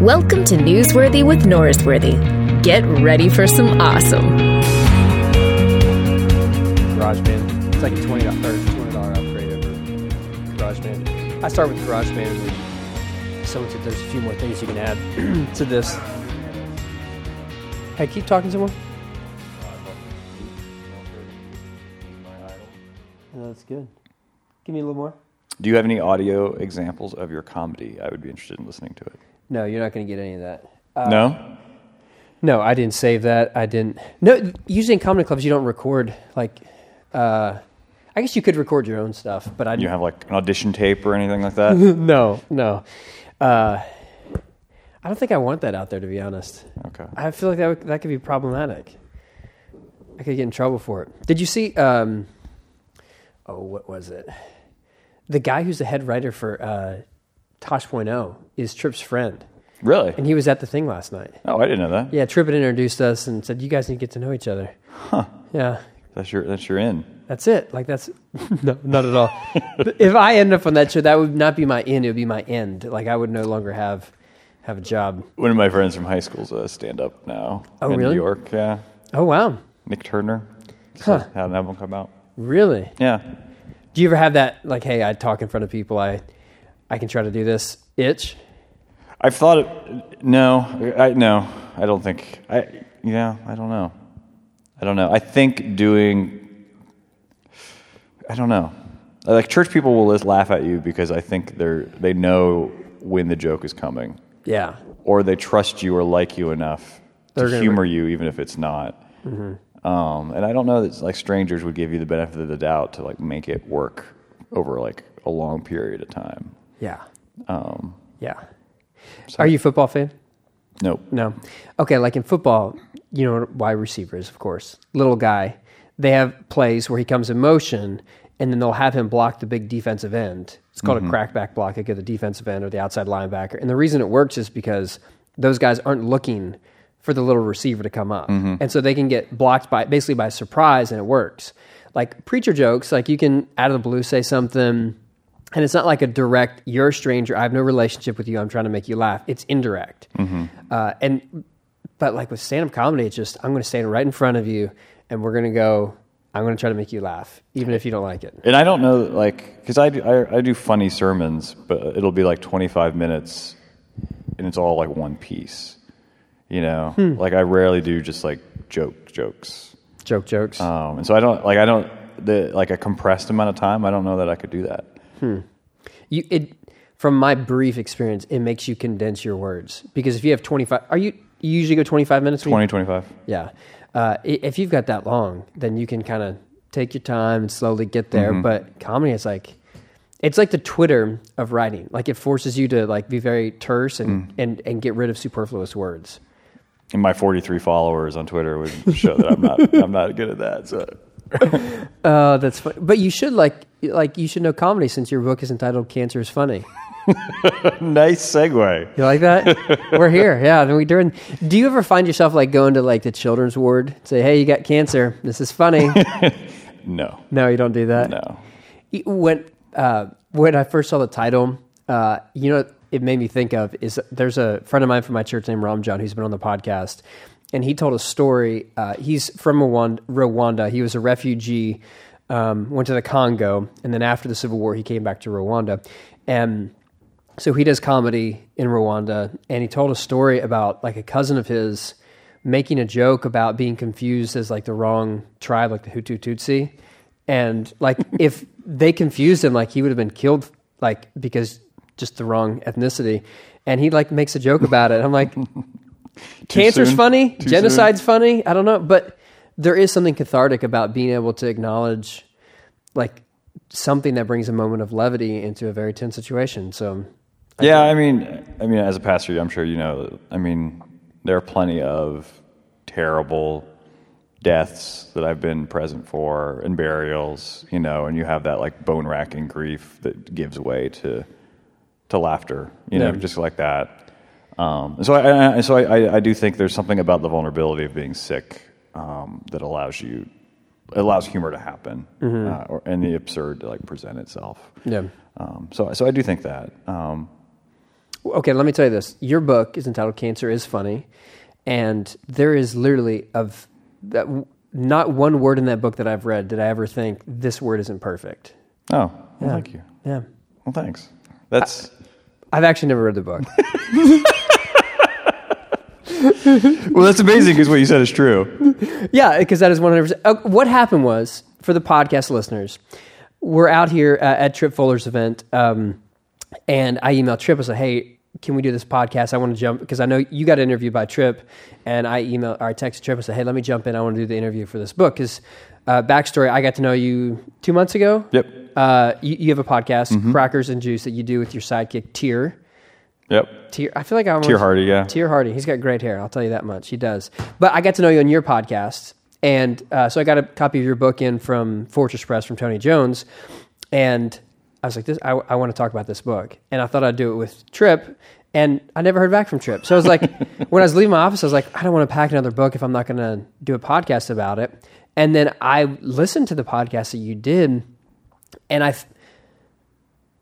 Welcome to Newsworthy with Norrisworthy. Get ready for some awesome. GarageBand. It's like a twenty dollars twenty dollar upgrade over GarageBand. I start with GarageBand, and then someone said there's a few more things you can add to this. Hey, keep talking some more. No, that's good. Give me a little more. Do you have any audio examples of your comedy? I would be interested in listening to it. No, you're not going to get any of that. Uh, no? No, I didn't save that. I didn't. No, usually in comedy clubs you don't record like. Uh, I guess you could record your own stuff, but I You have like an audition tape or anything like that? no, no. Uh, I don't think I want that out there, to be honest. Okay. I feel like that would, that could be problematic. I could get in trouble for it. Did you see? Um, oh, what was it? The guy who's the head writer for uh, Tosh.0 is Tripp's friend, Really? and he was at the thing last night. Oh, I didn't know that. Yeah, Tripp had introduced us and said, "You guys need to get to know each other." Huh? Yeah, That's your that's your in. that's it. Like that's no, not at all. If I end up on that show, that would not be my in; it would be my end. Like I would no longer have have a job. One of my friends from high school's a stand up now. Oh, in really? New York, yeah. Oh wow, Nick Turner. Huh. Had an album come out. really? Yeah. Do you ever have that like, hey, I talk in front of people, I I can try to do this itch? I've thought it. No, I no, I don't think. I yeah, I don't know. I don't know. I think doing. I don't know. Like church people will just laugh at you because I think they're they know when the joke is coming, Yeah. or they trust you or like you enough They're to humor you even if it's not. Um, and I don't know that like strangers would give you the benefit of the doubt to like make it work over like a long period of time. Yeah. Um, Yeah. Are you a football fan? nope. No. Okay, like in football, you know wide receivers, of course. Little guy. They have plays where he comes in motion and then they'll have him block the big defensive end. It's called a crackback block. It get the defensive end or the outside linebacker. And the reason it works is because those guys aren't looking for the little receiver to come up. And so they can get blocked by basically by surprise and it works. Like preacher jokes, like you can out of the blue say something and it's not like a direct you're a stranger i have no relationship with you i'm trying to make you laugh it's indirect uh, and but like with stand-up comedy it's just i'm going to stand right in front of you and we're going to go i'm going to try to make you laugh even if you don't like it And I don't know, like, because I do, I, I do funny sermons, but it'll be like 25 minutes and it's all like one piece. You know? Like, I rarely do just like joke jokes. joke jokes Um, and so I don't, like, I don't, the, like a compressed amount of time, I don't know that I could do that. You it from my brief experience it makes you condense your words because if you have 25 are you you usually go 25 minutes when 20, 25. Yeah. Uh, if you've got that long, then you can kind of take your time and slowly get there. But comedy is like, it's like the Twitter of writing. Like it forces you to like be very terse and, and, and get rid of superfluous words. And my 43 followers on Twitter would show that I'm not, I'm not good at that. So Uh, that's fun. But you should like, like you should know comedy since your book is entitled Cancer is Funny. nice segue. You like that? We're here. Yeah. And we during, do you ever find yourself like going to like the children's ward, say, Hey, you got cancer. This is funny. No, no, you don't do that. no. when uh, when I first saw the title, uh, you know, what it made me think of is there's a friend of mine from my church named Ram John who's been on the podcast, and he told a story. Uh, he's from Rwanda, Rwanda. He was a refugee, um, went to the Congo, and then after the Civil War, he came back to Rwanda, and so he does comedy in Rwanda, and he told a story about like a cousin of his making a joke about being confused as like the wrong tribe, like the Hutu Tutsi, and like if they confused him, like he would have been killed, like because just the wrong ethnicity, and he like makes a joke about it. I'm like, cancer's soon? funny, Too genocide's funny. I don't know, but there is something cathartic about being able to acknowledge like something that brings a moment of levity into a very tense situation. So Yeah, I mean, I mean, as a pastor, I'm sure you know. I mean, there are plenty of terrible deaths that I've been present for and burials, you know, and you have that like bone racking grief that gives way to to laughter, you know, Yeah. just like that. Um, and so I, I, so I, I- I do think there's something about the vulnerability of being sick um, that allows you allows humor to happen uh, or, and the absurd to like present itself. Yeah. Um, so, so I do think that. Um, Okay, let me tell you this. Your book is entitled "Cancer is Funny," and there is literally of that not one word in that book that I've read did I ever think this word isn't perfect. Oh, well, Yeah. thank you. Yeah, Well, thanks. That's I've actually never read the book. well, that's amazing because what you said is true. Yeah, because that is 100%. Uh, what happened was, for the podcast listeners, we're out here uh, at Tripp Fuller's event, um, and I emailed Tripp. I said, hey, can we do this podcast? I want to jump, because I know you got interviewed by Tripp, and I emailed, or I texted Tripp and said, hey, let me jump in. I want to do the interview for this book. Because, uh, backstory, I got to know you two months ago. Yep. Uh, you, you have a podcast, Crackers and Juice, that you do with your sidekick, Teer. Yep. Teer, I feel like I almost, Teer Hardy, yeah. Teer Hardy. He's got great hair. I'll tell you that much. He does. But I got to know you on your podcast, and uh, so I got a copy of your book in from Fortress Press from Tony Jones, and I was like, "This, I, I want to talk about this book." And I thought I'd do it with Tripp, and I never heard back from Tripp. So I was like, when I was leaving my office, I was like, I don't want to pack another book if I'm not going to do a podcast about it. And then I listened to the podcast that you did, and I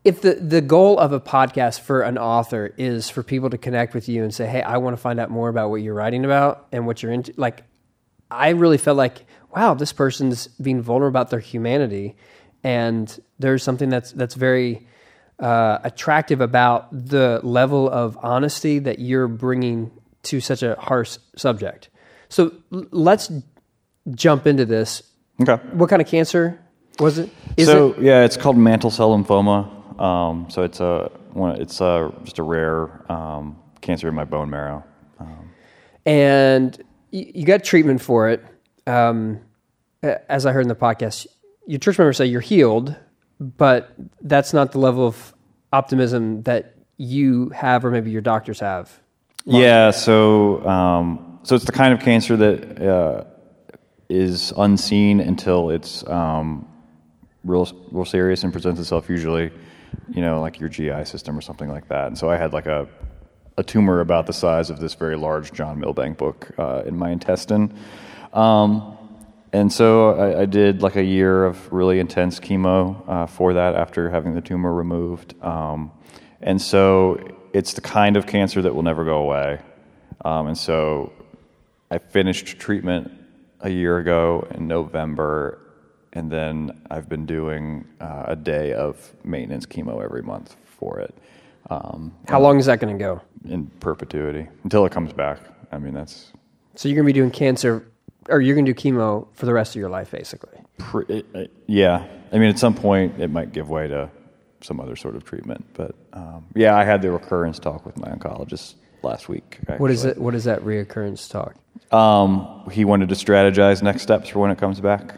if the the goal of a podcast for an author is for people to connect with you and say, "Hey, I want to find out more about what you're writing about and what you're into," like I really felt like, wow, this person's being vulnerable about their humanity, and there's something that's that's very uh, attractive about the level of honesty that you're bringing to such a harsh subject. So l- let's jump into this. Okay. What kind of cancer was it? Is so it? yeah, it's called mantle cell lymphoma. Um, so it's a it's a, just a rare um, cancer in my bone marrow. and you, you got treatment for it. Um, as I heard in the podcast, your church members say you're healed, but that's not the level of optimism that you have, or maybe your doctors have. Yeah, so um, so it's the kind of cancer that uh, is unseen until it's um, real real serious and presents itself. Usually, you know, like your GI system or something like that. And so I had like a a tumor about the size of this very large John Milbank book uh, in my intestine. Um, and so I, I did like a year of really intense chemo uh, for that after having the tumor removed. Um, and so it's the kind of cancer that will never go away. Um, and so I finished treatment a year ago in November, and then I've been doing uh, a day of maintenance chemo every month for it um, How long is that going to go? in perpetuity until it comes back. I mean, that's So you're going to be doing cancer, or you're going to do chemo for the rest of your life, basically. Pre- yeah. I mean, at some point, it might give way to some other sort of treatment. But um, yeah, I had the recurrence talk with my oncologist last week. What is it? What is that reoccurrence talk? Um, he wanted to strategize next steps for when it comes back.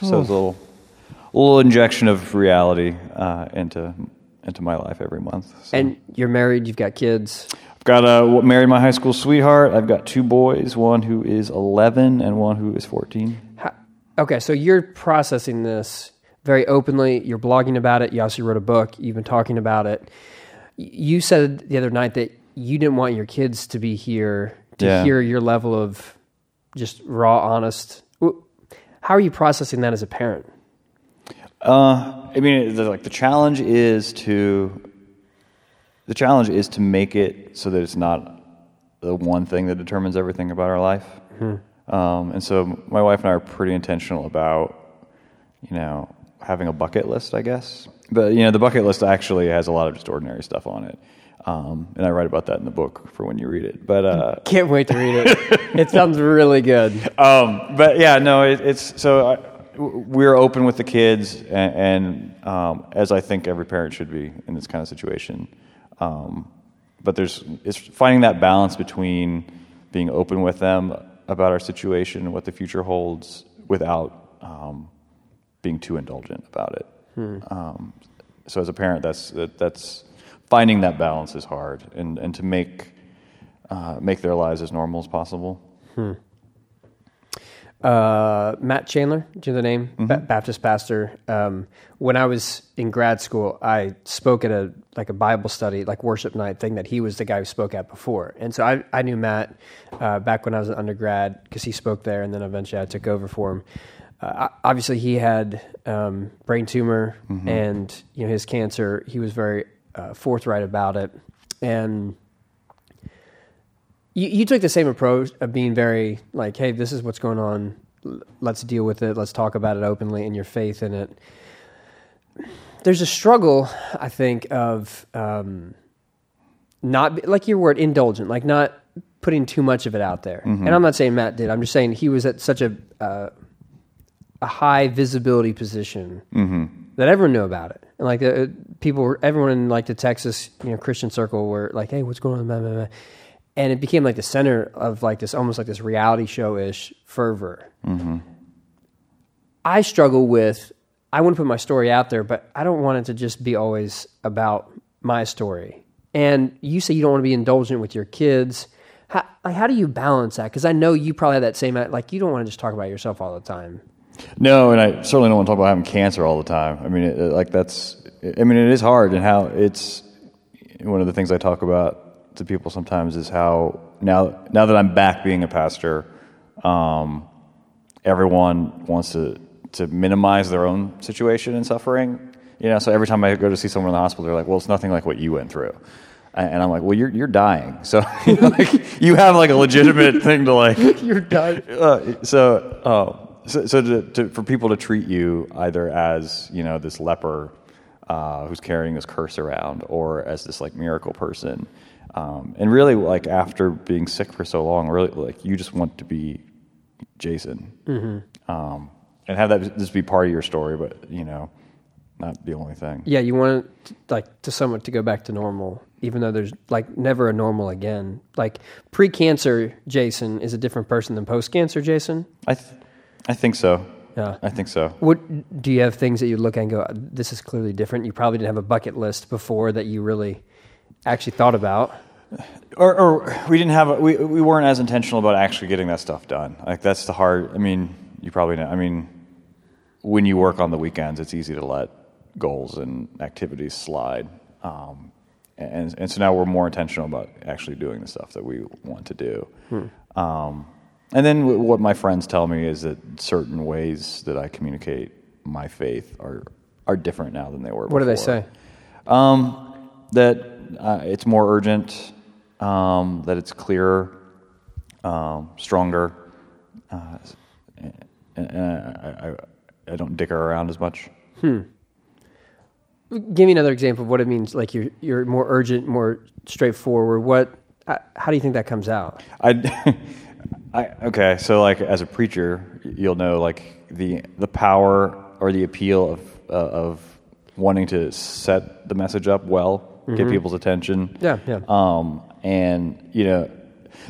So it's a little, a little injection of reality uh, into into my life every month. So. And you're married. You've got kids. I've got a married my high school sweetheart. I've got two boys, one who is 11 and one who is 14. How, okay, so you're processing this very openly. You're blogging about it. You also wrote a book. You've been talking about it. You said the other night that you didn't want your kids to be here to Yeah. hear your level of just raw, honest. How are you processing that as a parent? Uh, I mean, the, like the challenge is to the challenge is to make it so that it's not the one thing that determines everything about our life. Um, and so my wife and I are pretty intentional about, you know, having a bucket list, I guess. But you know, the bucket list actually has a lot of just ordinary stuff on it. Um, and I write about that in the book for when you read it. But uh, Can't wait to read it. it sounds really good. um, but yeah, no, it, it's so I, we're open with the kids, and, and um, as I think every parent should be in this kind of situation. Um, but there's it's finding that balance between being open with them about our situation and what the future holds, without um, being too indulgent about it. Um, so as a parent, that's that, that's finding that balance is hard, and and to make uh, make their lives as normal as possible. uh, Matt Chandler, do you know the name? Mm-hmm. Ba- Baptist pastor. Um, when I was in grad school, I spoke at a like a Bible study, like worship night thing that he was the guy who spoke at before, and so I, I knew Matt uh, back when I was an undergrad because he spoke there, and then eventually I took over for him. Uh, obviously, he had um, brain tumor, Mm-hmm. and you know his cancer. He was very uh, forthright about it, and you, you took the same approach of being very like, "Hey, this is what's going on. Let's deal with it. Let's talk about it openly, and your faith in it." There's a struggle, I think, of um, not like your word indulgent, like not putting too much of it out there. And I'm not saying Matt did. I'm just saying he was at such a uh, a high visibility position that everyone knew about it. And like uh, people, were, everyone in like the Texas, you know, Christian circle were like, "Hey, what's going on?" Blah, blah, blah. And it became like the center of like this, almost like this reality show ish fervor. I struggle with. I want to put my story out there, but I don't want it to just be always about my story. And you say you don't want to be indulgent with your kids. How, like, how do you balance that? Because I know you probably have that same like you don't want to just talk about yourself all the time. No, and I certainly don't want to talk about having cancer all the time. I mean, it, like that's. I mean, it is hard, and how it's one of the things I talk about to people sometimes is how now now that I'm back being a pastor, um, everyone wants to to minimize their own situation and suffering. You know, so every time I go to see someone in the hospital, they're like, "Well, it's nothing like what you went through," and I'm like, "Well, you're you're dying, so you, know, like, you have like a legitimate thing to like." You're done. uh, so, uh, so, so to, to, for people to treat you either as you know this leper uh, who's carrying this curse around, or as this like miracle person, um, and really like after being sick for so long, really like you just want to be Jason, um, and have that just be part of your story, but you know, not the only thing. Yeah, you want it, like to somewhat to go back to normal, even though there's like never a normal again. Like pre-cancer Jason is a different person than post-cancer Jason. I, th- I think so. Yeah. I think so. What do you have things that you look at and go, this is clearly different? You probably didn't have a bucket list before that you really actually thought about. or, or we didn't have a, we we weren't as intentional about actually getting that stuff done. Like that's the hard. I mean, you probably know. I mean, when you work on the weekends, it's easy to let goals and activities slide. Um, and and so now we're more intentional about actually doing the stuff that we want to do. Um, and then what my friends tell me is that certain ways that I communicate my faith are are different now than they were. What do they say? Um, that uh, it's more urgent, um, that it's clearer, um, stronger, uh, and, and I, I, I don't dicker around as much. Give me another example of what it means. Like you're you're more urgent, more straightforward. What? uh, How do you think that comes out? I, I okay. So like as a preacher, you'll know like the the power or the appeal of uh, of wanting to set the message up well, get people's attention. Yeah, yeah. Um, and you know,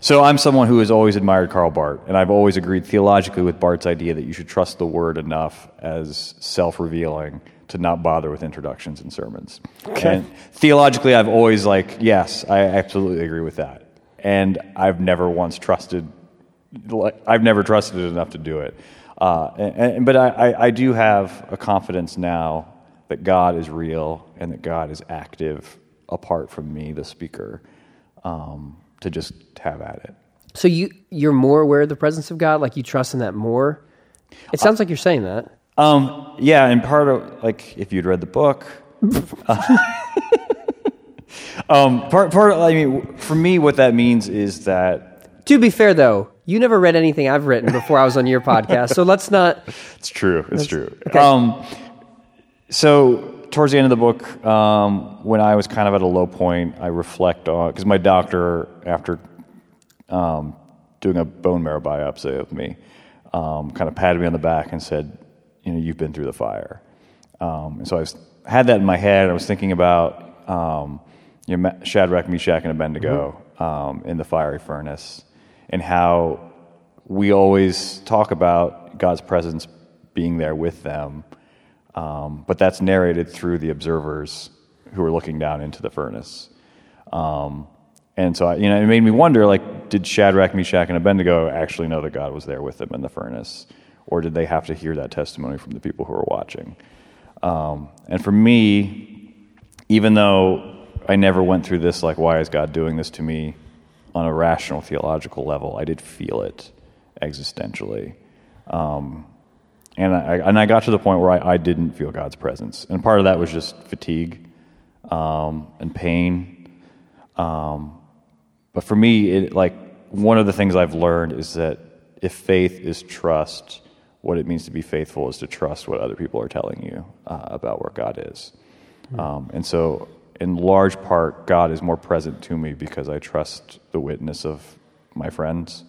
so I'm someone who has always admired Karl Barth, and I've always agreed theologically with Barth's idea that you should trust the word enough as self-revealing to not bother with introductions and sermons. And theologically, I've always like, yes, I absolutely agree with that, and I've never once trusted. Like, I've never trusted it enough to do it. Uh, and, and- but I, I, do have a confidence now that God is real and that God is active apart from me, the speaker, um, to just have at it. So you you're more aware of the presence of God. Like you trust in that more. It sounds like you're saying that. Um, yeah, and part of like if you'd read the book, um, part part. I mean, for me, what that means is that To be fair, though, you never read anything I've written before I was on your podcast, so let's not. It's true. It's true. okay. Um, so towards the end of the book, um, when I was kind of at a low point, I reflect on because my doctor, after um, doing a bone marrow biopsy of me, um, kind of patted me on the back and said, "You know, you've been through the fire." Um, and so I was, had that in my head. I was thinking about um, you know, Shadrach, Meshach, and Abednego um, in the fiery furnace, and how we always talk about God's presence being there with them, um, but that's narrated through the observers who are looking down into the furnace. Um, and so, I, you know, it made me wonder: like, did Shadrach, Meshach, and Abednego actually know that God was there with them in the furnace, or did they have to hear that testimony from the people who were watching? Um, and for me, even though I never went through this, like, why is God doing this to me on a rational theological level, I did feel it existentially. Um, and I, and I got to the point where I, I didn't feel God's presence. And part of that was just fatigue. um, and pain. Um, but for me, it, like one of the things I've learned is that if faith is trust, what it means to be faithful is to trust what other people are telling you uh, about where God is. Um, and so, in large part, God is more present to me because I trust the witness of my friends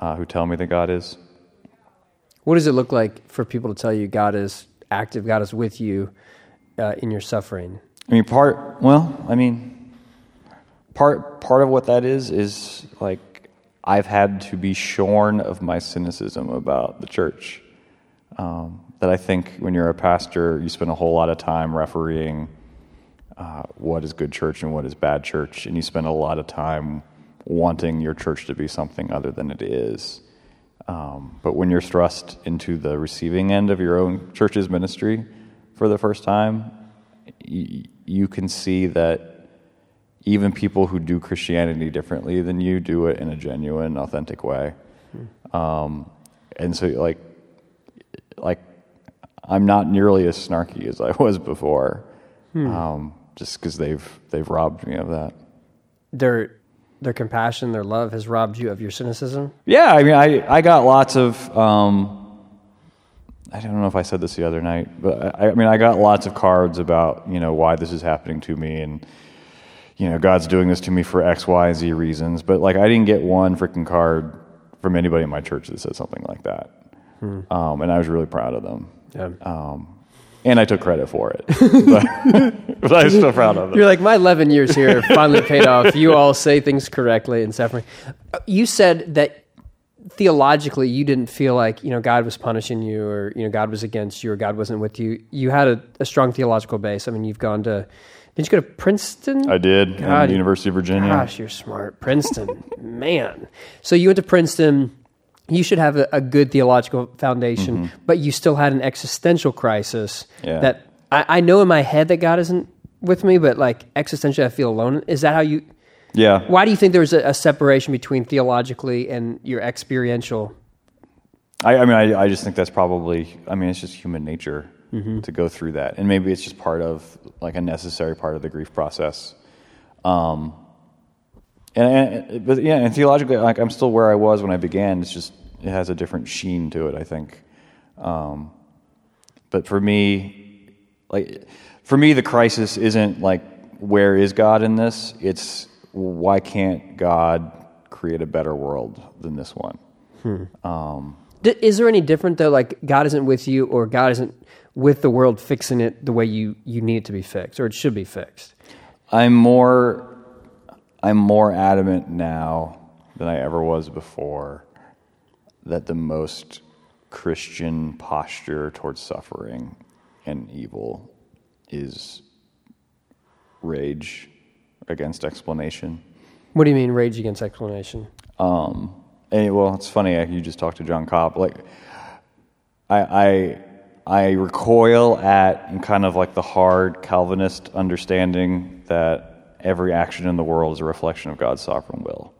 uh, who tell me that God is. What does it look like for people to tell you God is active, God is with you uh, in your suffering? I mean, part. Well, I mean, part part of what that is is like I've had to be shorn of my cynicism about the church. Um, that I think when you're a pastor, you spend a whole lot of time refereeing uh, what is good church and what is bad church, and you spend a lot of time wanting your church to be something other than it is. Um, but when you're thrust into the receiving end of your own church's ministry for the first time, y- you can see that even people who do Christianity differently than you do it in a genuine, authentic way. Um, and so, like, like I'm not nearly as snarky as I was before, um, just because they've they've robbed me of that. Their their compassion, their love has robbed you of your cynicism. Yeah, I mean, I, I got lots of. Um, I don't know if I said this the other night, but I, I mean, I got lots of cards about you know why this is happening to me, and you know God's doing this to me for X, Y, Z reasons. But like, I didn't get one freaking card from anybody in my church that said something like that, um, and I was really proud of them. Yeah. Um, and I took credit for it, but, but I was still proud of it. You're like, my 11 years here finally paid off. You all say things correctly and suffering. You said that theologically you didn't feel like, you know, God was punishing you or, you know, God was against you or God wasn't with you. You had a, a strong theological base. I mean, you've gone to, did you go to Princeton? I did God, University of Virginia. Gosh, you're smart. Princeton, man. So you went to Princeton. You should have a, a good theological foundation, but you still had an existential crisis Yeah. that I, I know in my head that God isn't with me, but like existentially, I feel alone. Is that how you? Yeah, Why do you think there's a, a separation between theologically and your experiential? I, I mean, I, I just think that's probably. I mean, it's just human nature to go through that, and maybe it's just part of like a necessary part of the grief process. Um, and, and but yeah, and theologically, like I'm still where I was when I began. It's just it has a different sheen to it, I think. Um, but for me, like for me, the crisis isn't like where is God in this. It's why can't God create a better world than this one? D- Is there any different though? Like God isn't with you, or God isn't with the world fixing it the way you you need it to be fixed, or it should be fixed. I'm more I'm more adamant now than I ever was before that the most Christian posture towards suffering and evil is rage against explanation. What do you mean, rage against explanation? Um, and, well, it's funny. You just talked to John Cobb. Like, I, I, I recoil at kind of like the hard Calvinist understanding that every action in the world is a reflection of God's sovereign will.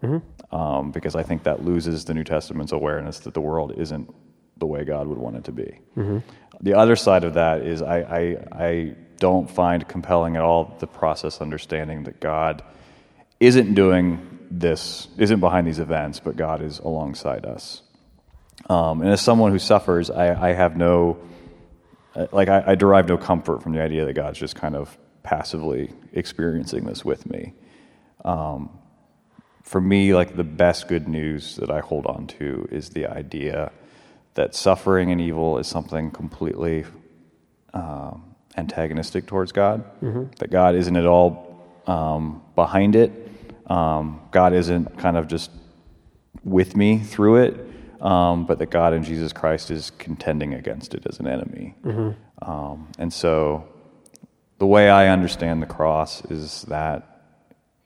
Um, because I think that loses the New Testament's awareness that the world isn't the way God would want it to be. The other side of that is I, I, I don't find compelling at all the process understanding that God isn't doing this, isn't behind these events, but God is alongside us. Um, and as someone who suffers, I, I have no, uh, like, I, I derive no comfort from the idea that God's just kind of passively experiencing this with me. Um, for me, like, the best good news that I hold on to is the idea that suffering and evil is something completely um, antagonistic towards God, that God isn't at all um, behind it. Um, God isn't kind of just with me through it, um, but that God and Jesus Christ is contending against it as an enemy. Um, and so the way I understand the cross is that,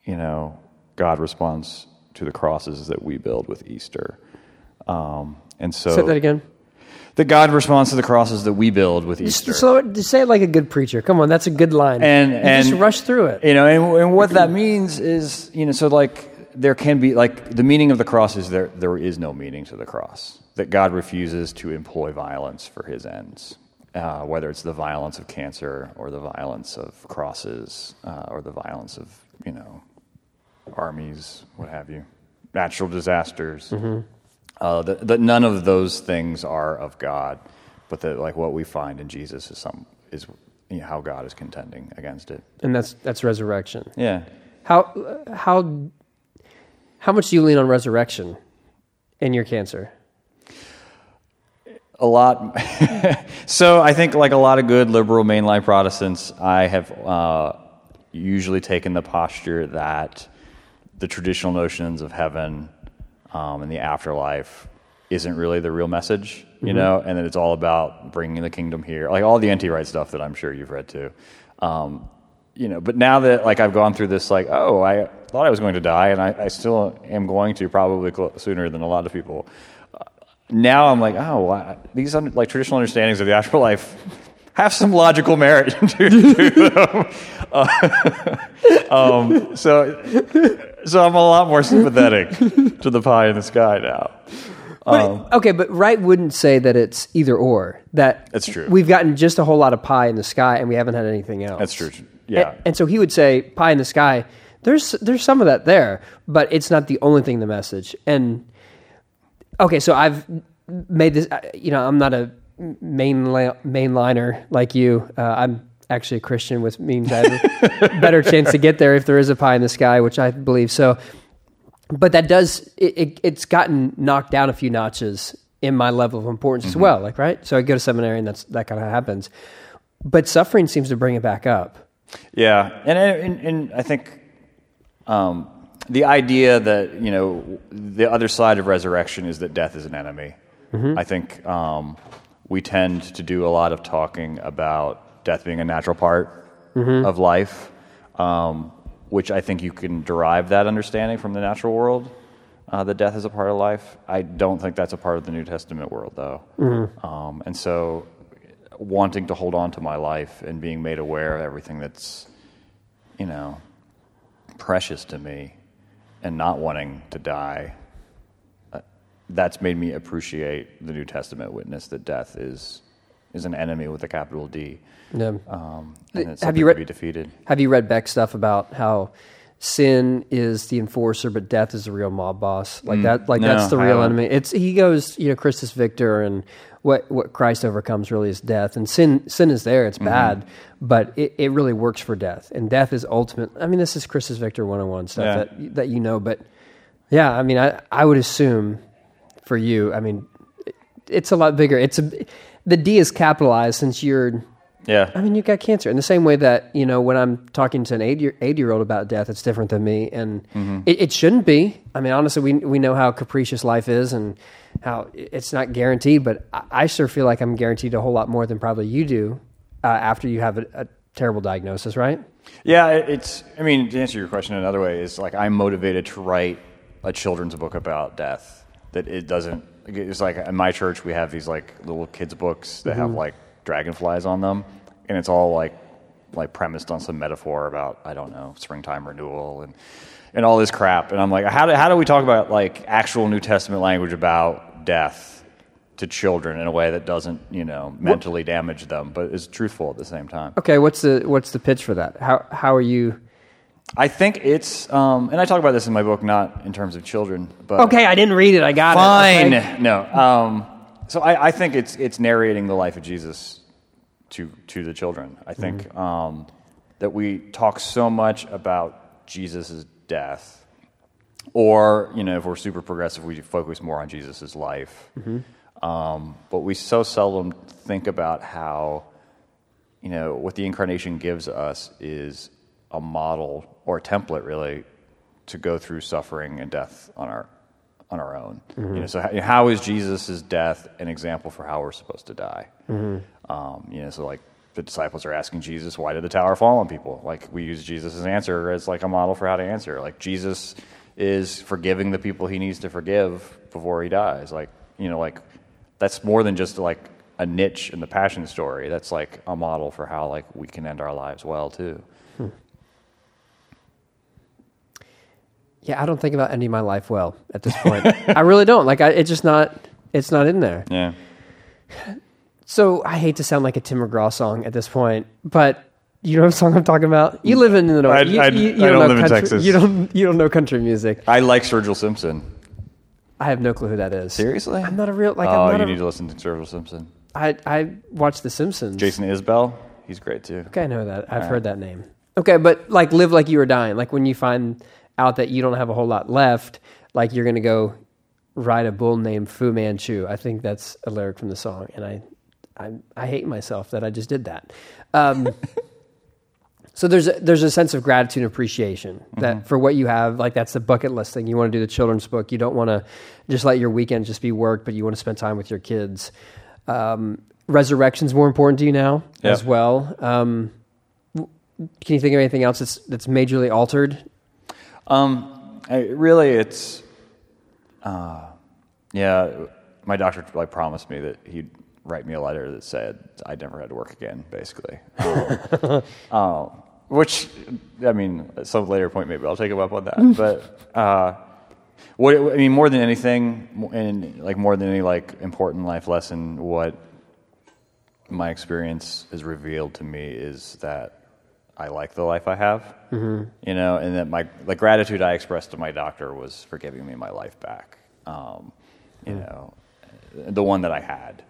you know, God responds to the crosses that we build with Easter. Um, and so Say that again. that God responds to the crosses that we build with Easter. it- just say it like a good preacher. Come on, that's a good line. and You and just rush through it. You know, and, and what that means is, you know, so like there can be like the meaning of the cross is there there is no meaning to the cross. That God refuses to employ violence for his ends. Uh, whether it's the violence of cancer or the violence of crosses uh, or the violence of you know armies, what have you, natural disasters. Uh, that, that none of those things are of God, but that like what we find in Jesus is some is you know, how God is contending against it. And that's that's resurrection. Yeah. How how how much do you lean on resurrection in your cancer? A lot. so I think, like a lot of good liberal mainline Protestants, I have uh, usually taken the posture that the traditional notions of heaven um, and the afterlife isn't really the real message, you know, and that it's all about bringing the kingdom here, like all the N.T. Wright stuff that I'm sure you've read too. Um, you know, but now that like I've gone through this, like, oh, I thought I was going to die, and I, I still am going to probably cl- sooner than a lot of people now I'm like, oh, wow, these under, like traditional understandings of the afterlife have some logical merit to, to them. Uh, um, so, so I'm a lot more sympathetic to the pie in the sky now. But, okay, but Wright wouldn't say that it's either or. That That's true. We've gotten just a whole lot of pie in the sky, and we haven't had anything else. That's true. Yeah. And, and so he would say, pie in the sky. There's there's some of that there, but it's not the only thing in the message. And okay, so I've made this. uh, You know, I'm not a main mainliner like you. Uh, I'm actually a Christian, which means I have a better chance to get there if there is a pie in the sky, which I believe. So, but that does it, it, it's gotten knocked down a few notches in my level of importance as well. Like right, so I go to seminary, and that's that kind of happens. But suffering seems to bring it back up. Yeah, and and, and I think um, the idea that you know the other side of resurrection is that death is an enemy. I think um, we tend to do a lot of talking about death being a natural part of life, um, which I think you can derive that understanding from the natural world. Uh, that death is a part of life. I don't think that's a part of the New Testament world, though. Um, and so, wanting to hold on to my life and being made aware of everything that's, you know, precious to me and not wanting to die, uh, that's made me appreciate the New Testament witness that death is is an enemy with a capital D. Yeah. Um, and it's Have something you to read- be defeated. Have you read Beck's stuff about how sin is the enforcer, but death is the real mob boss? Like that, like No, that's the real enemy. It's he goes, you know, Christus Victor, and what what Christ overcomes really is death, and sin sin is there. It's Mm-hmm. bad, but it, it really works for death, and death is ultimate. I mean, this is Christus Victor one on one stuff Yeah. that that you know, but yeah, I mean, I I would assume for you, I mean, it, it's a lot bigger. It's a the D is capitalized since you're Yeah. I mean, you got cancer in the same way that you know when I'm talking to an eight year eight year old about death, it's different than me, and it, it shouldn't be. I mean, honestly, we we know how capricious life is and how it's not guaranteed. But I, I sure feel like I'm guaranteed a whole lot more than probably you do uh, after you have a, a terrible diagnosis, right? Yeah, it's. I mean, to answer your question another way is like I'm motivated to write a children's book about death. That it doesn't. It's like in my church we have these like little kids books that have like dragonflies on them, and it's all like like premised on some metaphor about I don't know springtime renewal and and all this crap. And I'm like, how do how do we talk about like actual New Testament language about death? To children in a way that doesn't, you know, mentally damage them, but is truthful at the same time. Okay, what's the what's the pitch for that? How how are you? I think it's, um, and I talk about this in my book, not in terms of children, but Okay, I didn't read it. I got fine. it. Okay. No, um, so I, I think it's it's narrating the life of Jesus to to the children. I think Mm-hmm. um, that we talk so much about Jesus' death, or you know, if we're super progressive, we focus more on Jesus' life. Mm-hmm. Um, but we so seldom think about how you know, what the incarnation gives us is a model or a template, really, to go through suffering and death on our on our own. You know, so how, how is Jesus' death an example for how we're supposed to die? Um, you know, so like the disciples are asking Jesus, "Why did the tower fall on people?" Like we use Jesus' answer as like a model for how to answer. Like Jesus is forgiving the people he needs to forgive before he dies. Like you know, like that's more than just like a niche in the passion story. That's like a model for how like we can end our lives well too. Yeah, I don't think about ending my life well at this point. I really don't. Like, I, it's just not. It's not in there. Yeah. So I hate to sound like a Tim McGraw song at this point, but you know what song I'm talking about. You live in the north. I- you, I- you- you I don't know live in country, Texas. You don't. You don't know country music. I like Sturgill Simpson. I have no clue who that is. Seriously? I'm not a real like. oh, I'm not you a, need to listen to Sturgill Simpson. I I watch The Simpsons. Jason Isbell, he's great too. Okay, I know that. I've heard that name. Okay, but like live like you were dying. Like when you find out that you don't have a whole lot left, like you're gonna go ride a bull named Fu Manchu. I think that's a lyric from the song, and I I, I hate myself that I just did that. Um, so there's a, there's a sense of gratitude and appreciation that for what you have. Like that's the bucket list thing. You want to do the children's book. You don't want to just let your weekend just be work, but you want to spend time with your kids. Um, resurrection's more important to you now Yeah. as well. Um, can you think of anything else that's that's majorly altered? Um, I, really, it's, uh, yeah. My doctor like promised me that he'd write me a letter that said I never had to work again, basically. Um, uh, which, I mean, at some later point maybe I'll take him up on that. But uh, what I mean, more than anything, and like more than any like important life lesson, what my experience has revealed to me is that I like the life I have, you know, and that my the gratitude I expressed to my doctor was for giving me my life back, um, you know, the one that I had,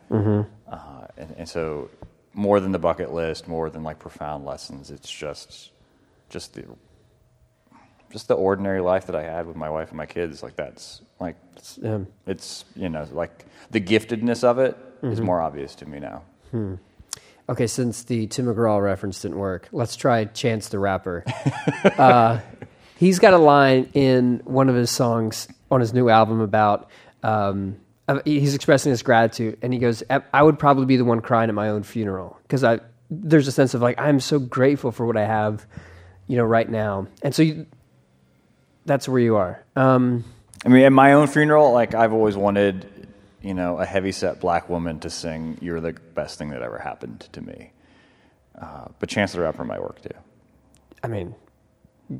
uh, and, and so more than the bucket list, more than like profound lessons, it's just just the just the ordinary life that I had with my wife and my kids. Like that's like Um, it's you know like the giftedness of it is more obvious to me now. Okay, since the Tim McGraw reference didn't work, let's try Chance the Rapper. uh, he's got a line in one of his songs on his new album about um, uh, he's expressing his gratitude, and he goes, "I- "I would probably be the one crying at my own funeral because I there's a sense of like I'm so grateful for what I have, you know, right now." And so you, that's where you are. Um, I mean, at my own funeral, like I've always wanted, you know, a heavyset black woman to sing "You're the best thing that ever happened to me." Uh, but Chance the Rapper might work too. I mean,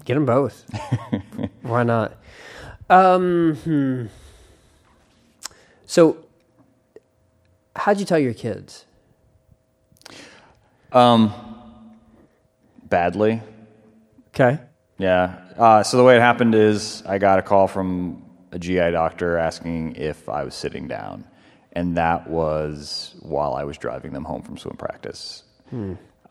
get them both. Why not? Um, hmm. So, how'd you tell your kids? Um, Badly, Okay. yeah. Uh, so the way it happened is I got a call from a GI doctor asking if I was sitting down, and that was while I was driving them home from swim practice.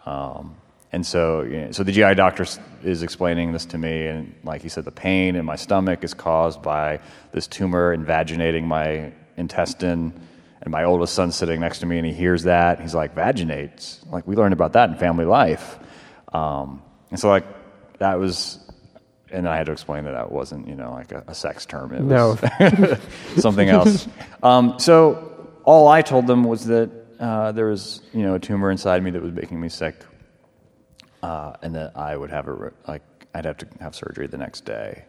Um, and so, you know, so the GI doctor is explaining this to me, and like he said, the pain in my stomach is caused by this tumor invaginating my intestine. And my oldest son's sitting next to me, and he hears that. He's like, "Vaginates? Like we learned about that in family life." Um, and so, like, that was, and I had to explain that that wasn't, you know, like a, a sex term. It No. something else. Um, so all I told them was that uh, there was, you know, a tumor inside me that was making me sick, uh, and that I would have a re- like I'd have to have surgery the next day,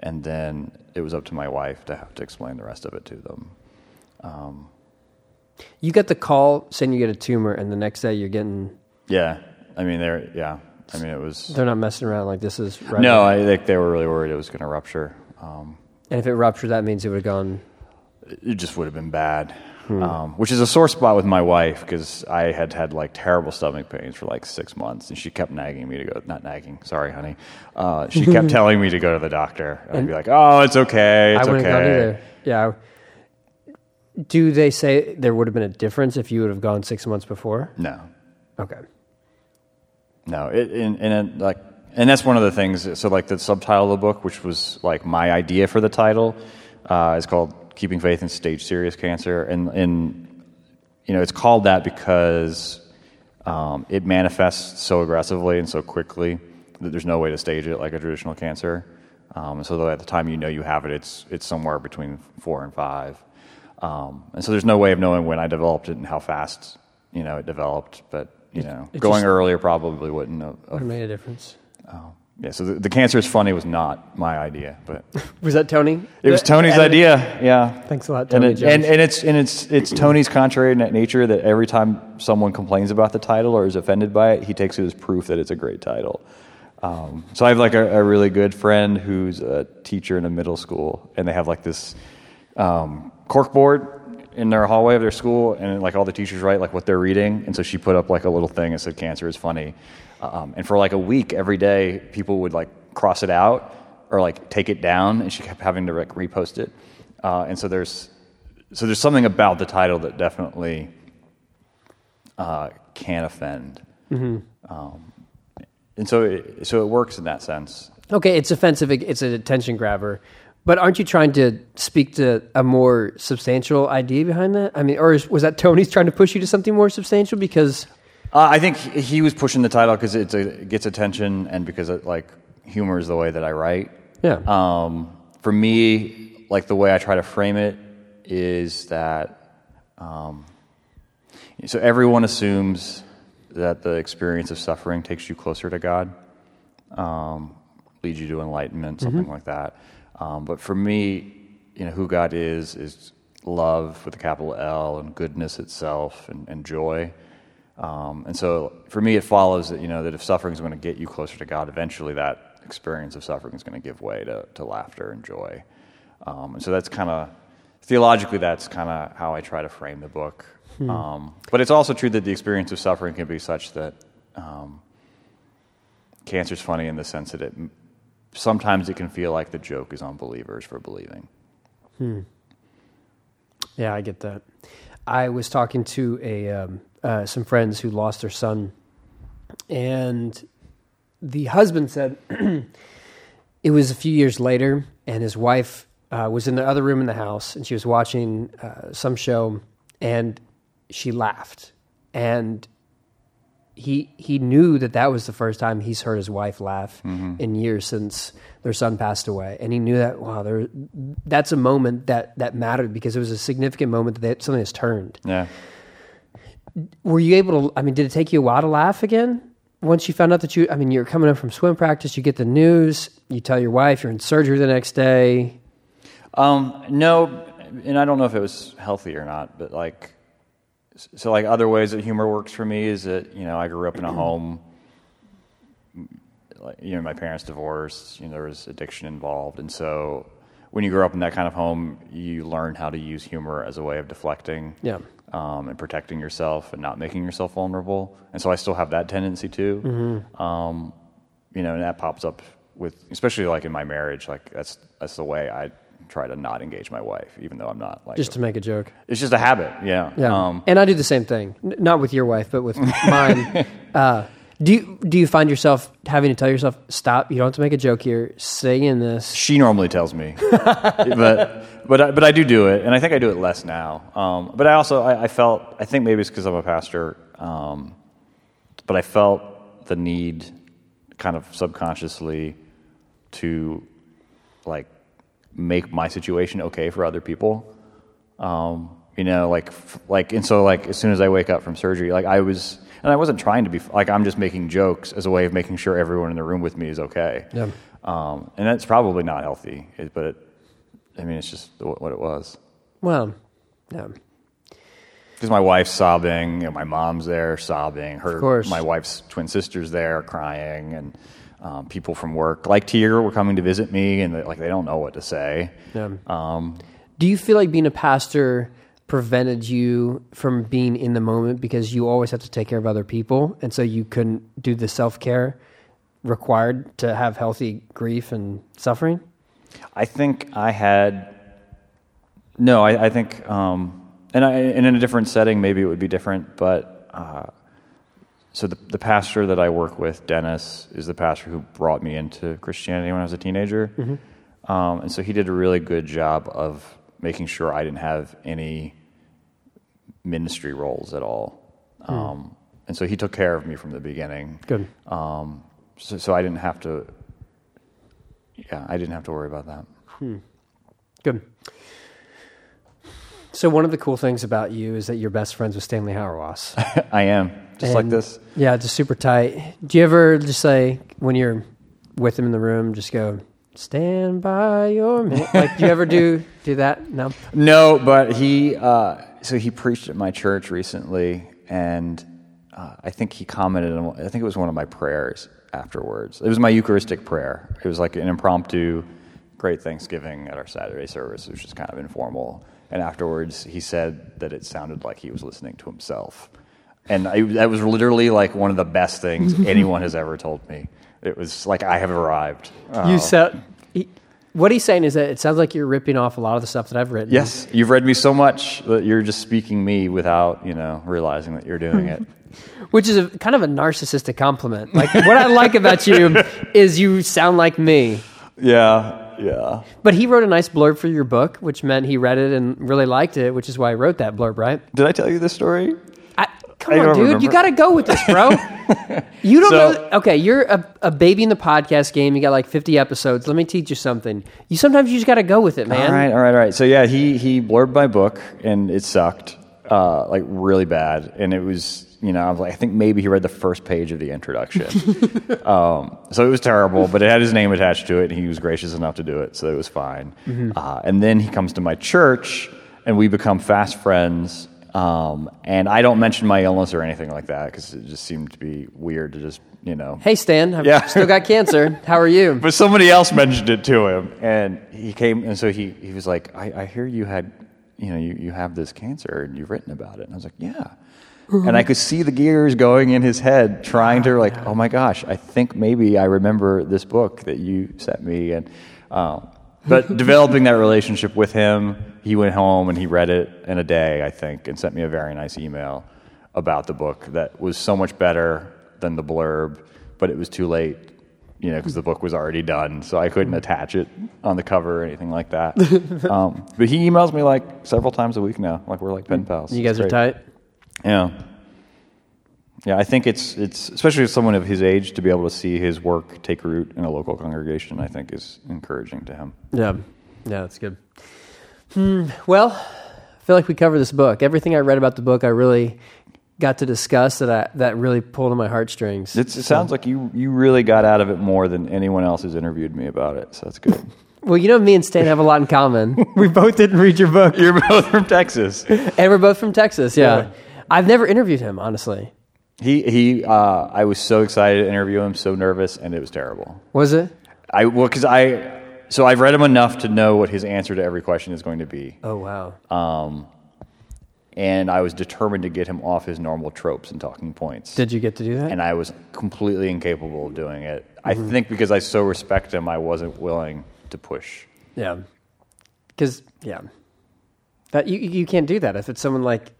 and then it was up to my wife to have to explain the rest of it to them. You get the call saying you get a tumor, and the next day you're getting. Yeah, I mean, they're yeah, I mean, it was They're not messing around like this is. Right no, I think they were really worried it was going to rupture. Um, And if it ruptured, that means it would have gone. it just would have been bad. Um, which is a sore spot with my wife because I had had like terrible stomach pains for like six months, and she kept nagging me to go. Not nagging, sorry, honey. Uh, she kept telling me to go to the doctor. And I'd be like, "Oh, it's okay, it's I wouldn't okay." have gone either. Yeah. Do they say there would have been a difference if you would have gone six months before? No, Okay. No, it, and, and it, like, and that's one of the things. So, like, the subtitle of the book, which was like my idea for the title, uh, is called "Keeping Faith in Stage Serious Cancer," and and you know, it's called that because um, it manifests so aggressively and so quickly that there's no way to stage it like a traditional cancer. Um, so, at the time you know you have it, it's it's somewhere between four and five. Um, and so, there's no way of knowing when I developed it and how fast you know it developed. But you know, it going just- earlier probably wouldn't have. Have made a difference. Yeah, so the, the cancer is funny was not my idea, but Was that Tony? it was Tony's editor? idea. Yeah. Thanks a lot, And, Tony it, and, Jones. and it's and it's it's Tony's contrary na- nature that every time someone complains about the title or is offended by it, he takes it as proof that it's a great title. Um, so I have like a, a really good friend who's a teacher in a middle school, and they have like this um, cork board in their hallway of their school, and like all the teachers write like what they're reading, and so she put up like a little thing and said cancer is funny, um, and for like a week every day people would like cross it out or like take it down, and she kept having to like repost it, uh, and so there's so there's something about the title that definitely uh, can offend, um, and so it, so it works in that sense. Okay, it's offensive. It's an attention grabber. But aren't you trying to speak to a more substantial idea behind that? I mean, or is, was that Tony's trying to push you to something more substantial? Because Uh, I think he was pushing the title because it, gets attention and because it, like humor is the way that I write. Yeah. Um, for me, like the way I try to frame it is that um, so everyone assumes that the experience of suffering takes you closer to God, um, leads you to enlightenment, something like that. Um, but for me, you know, who God is is love with a capital L and goodness itself and, and joy. Um, and so for me, it follows that, you know, that if suffering is going to get you closer to God, eventually that experience of suffering is going to give way to, to laughter and joy. Um, and so that's kind of, theologically, that's kind of how I try to frame the book. Um, but it's also true that the experience of suffering can be such that um, cancer is funny in the sense that it sometimes it can feel like the joke is on believers for believing. Hmm. Yeah, I get that. I was talking to a um, uh, some friends who lost their son, and the husband said it was a few years later, and his wife uh, was in the other room in the house, and she was watching uh, some show, and she laughed, and he he knew that that was the first time he's heard his wife laugh in years since their son passed away, and he knew that wow, there that's a moment that that mattered because it was a significant moment that they, something has turned. Yeah. Were you able to? I mean, did it take you a while to laugh again? Once you found out that you, I mean, you're coming up from swim practice, you get the news, you tell your wife you're in surgery the next day. Um, no, and I don't know if it was healthy or not, but like, so like other ways that humor works for me is that you know I grew up in a home, like you know my parents divorced, you know there was addiction involved, and so when you grow up in that kind of home, you learn how to use humor as a way of deflecting, Yeah. um, and protecting yourself and not making yourself vulnerable. And so I still have that tendency too. Um, you know, and that pops up with, especially like in my marriage, like that's that's the way I try to not engage my wife, even though I'm not like Just to make a joke. it's just a habit. Yeah. Yeah, Um, and I do the same thing. N- Not with your wife, but with mine. Uh, do you do you find yourself having to tell yourself stop? You don't have to make a joke here. Saying this. she normally tells me, but but I, but I do do it, and I think I do it less now. Um, but I also I, I felt I think maybe it's because I'm a pastor, um, but I felt the need, kind of subconsciously, to like make my situation okay for other people. Um, you know, like like and so like as soon as I wake up from surgery, like I was. And I wasn't trying to be like I'm just making jokes as a way of making sure everyone in the room with me is okay. Yeah. Um, and that's probably not healthy, but it, I mean, it's just what it was. Well, yeah. Because my wife's sobbing, you know, my mom's there sobbing, her, Of course. my wife's twin sister's there crying, and um, people from work, like Teer, were coming to visit me, and they, like they don't know what to say. Yeah. Um, Do you feel like being a pastor prevented you from being in the moment because you always have to take care of other people, and so you couldn't do the self care required to have healthy grief and suffering? I think I had no. I, I think, um, and, I, and in a different setting, maybe it would be different. But uh, so the the pastor that I work with, Dennis, is the pastor who brought me into Christianity when I was a teenager, um, and so he did a really good job of making sure I didn't have any ministry roles at all. Um, and so he took care of me from the beginning. Good. Um, so, so I didn't have to. Yeah, I didn't have to worry about that. Good. So one of the cool things about you is that you're best friends with Stanley Hauerwas. I am just like this. Yeah, just super tight. Do you ever just say when you're with him in the room, just go, "Stand by your man"? Like, do you ever do do that? No. No, but he. Uh, so he preached at my church recently, and uh, I think he commented on. I think it was one of my prayers afterwards. It was my Eucharistic prayer. It was like an impromptu, great Thanksgiving at our Saturday service. It was just kind of informal, And afterwards, he said that it sounded like he was listening to himself. And I, that was literally like one of the best things anyone has ever told me. It was like I have arrived. You uh, said. He, what he's saying is that it sounds like you're ripping off a lot of the stuff that I've written. Yes, you've read me so much that you're just speaking me without, you know, realizing that you're doing it. which is a kind of a narcissistic compliment. Like what I like about you is you sound like me. yeah, yeah. But he wrote a nice blurb for your book, which meant he read it and really liked it, which is why I wrote that blurb, right? Did I tell you this story? I, come I on, dude, remember. you got to go with this, bro. you don't So- know. Okay, you're a, a baby in the podcast game. You got like 50 episodes. Let me teach you something. You sometimes you just got to go with it, man. All right, all right, all right. So yeah, he he blurbed my book, and it sucked, uh, like really bad. And it was, you know, I was like, I think maybe he read the first page of the introduction. um, so it was terrible, but it had his name attached to it, and he was gracious enough to do it, so it was fine. Uh, and then he comes to my church, and we become fast friends. Um, and I don't mention my illness or anything like that because it just seemed to be weird to just, you know, Hey, Stan, I've Yeah. still got cancer. How are you? but somebody else mentioned it to him, and he came, and so he, he was like, I, I hear you had, you know, you, you have this cancer, and you've written about it. And I was like, yeah. And I could see the gears going in his head, trying to like, oh my gosh, I think maybe I remember this book that you sent me, and um, but developing that relationship with him, he went home and he read it in a day, I think, and sent me a very nice email about the book that was so much better than the blurb, but it was too late you know, because the book was already done, so I couldn't attach it on the cover or anything like that. um, but he emails me like several times a week now, like we're like pen pals. You guys are tight. Yeah, yeah. I think it's it's especially with someone of his age to be able to see his work take root in a local congregation. I think is encouraging to him. Yeah, yeah, that's good. Hmm, well, I feel like we covered this book. Everything I read about the book, I really got to discuss that I, that really pulled on my heartstrings. It's, it sounds like you you really got out of it more than anyone else who's interviewed me about it. So that's good. well, you know, me and Stan have a lot in common. we both didn't read your book, You're both from Texas. and we're both from Texas. Yeah. Yeah. I've never interviewed him, honestly. He he. Uh, I was so excited to interview him, so nervous, and it was terrible. Was it? I well, because I so I've read him enough to know what his answer to every question is going to be, Oh wow. um, and I was determined to get him off his normal tropes and talking points. Did you get to do that? and I was completely incapable of doing it. I think because I so respect him, I wasn't willing to push. yeah. Because yeah, that you you can't do that if it's someone like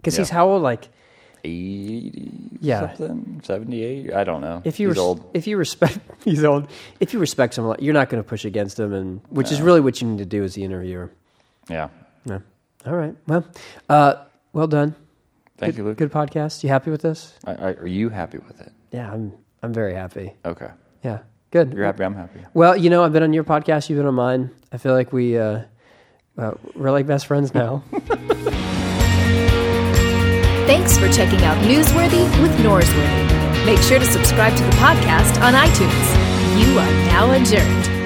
because he's how old? Like 80 Yeah. something, 78, I don't know. if you He's res- old. if you respect he's old. If you respect someone, like, you're not going to push against him, and which is really what you need to do as the interviewer. Yeah. Yeah. All right. Well, uh, well done. Thank good, you, Luke. Good podcast. You happy with this? I, I, are you happy with it? Yeah, I'm. I'm very happy. Okay. Yeah. Good. You're happy, I'm happy. Well, you know, I've been on your podcast. You've been on mine. I feel like we uh, uh, we're like best friends now. Thanks for checking out Newsworthy with Norsworthy. Make sure to subscribe to the podcast on iTunes. You are now adjourned.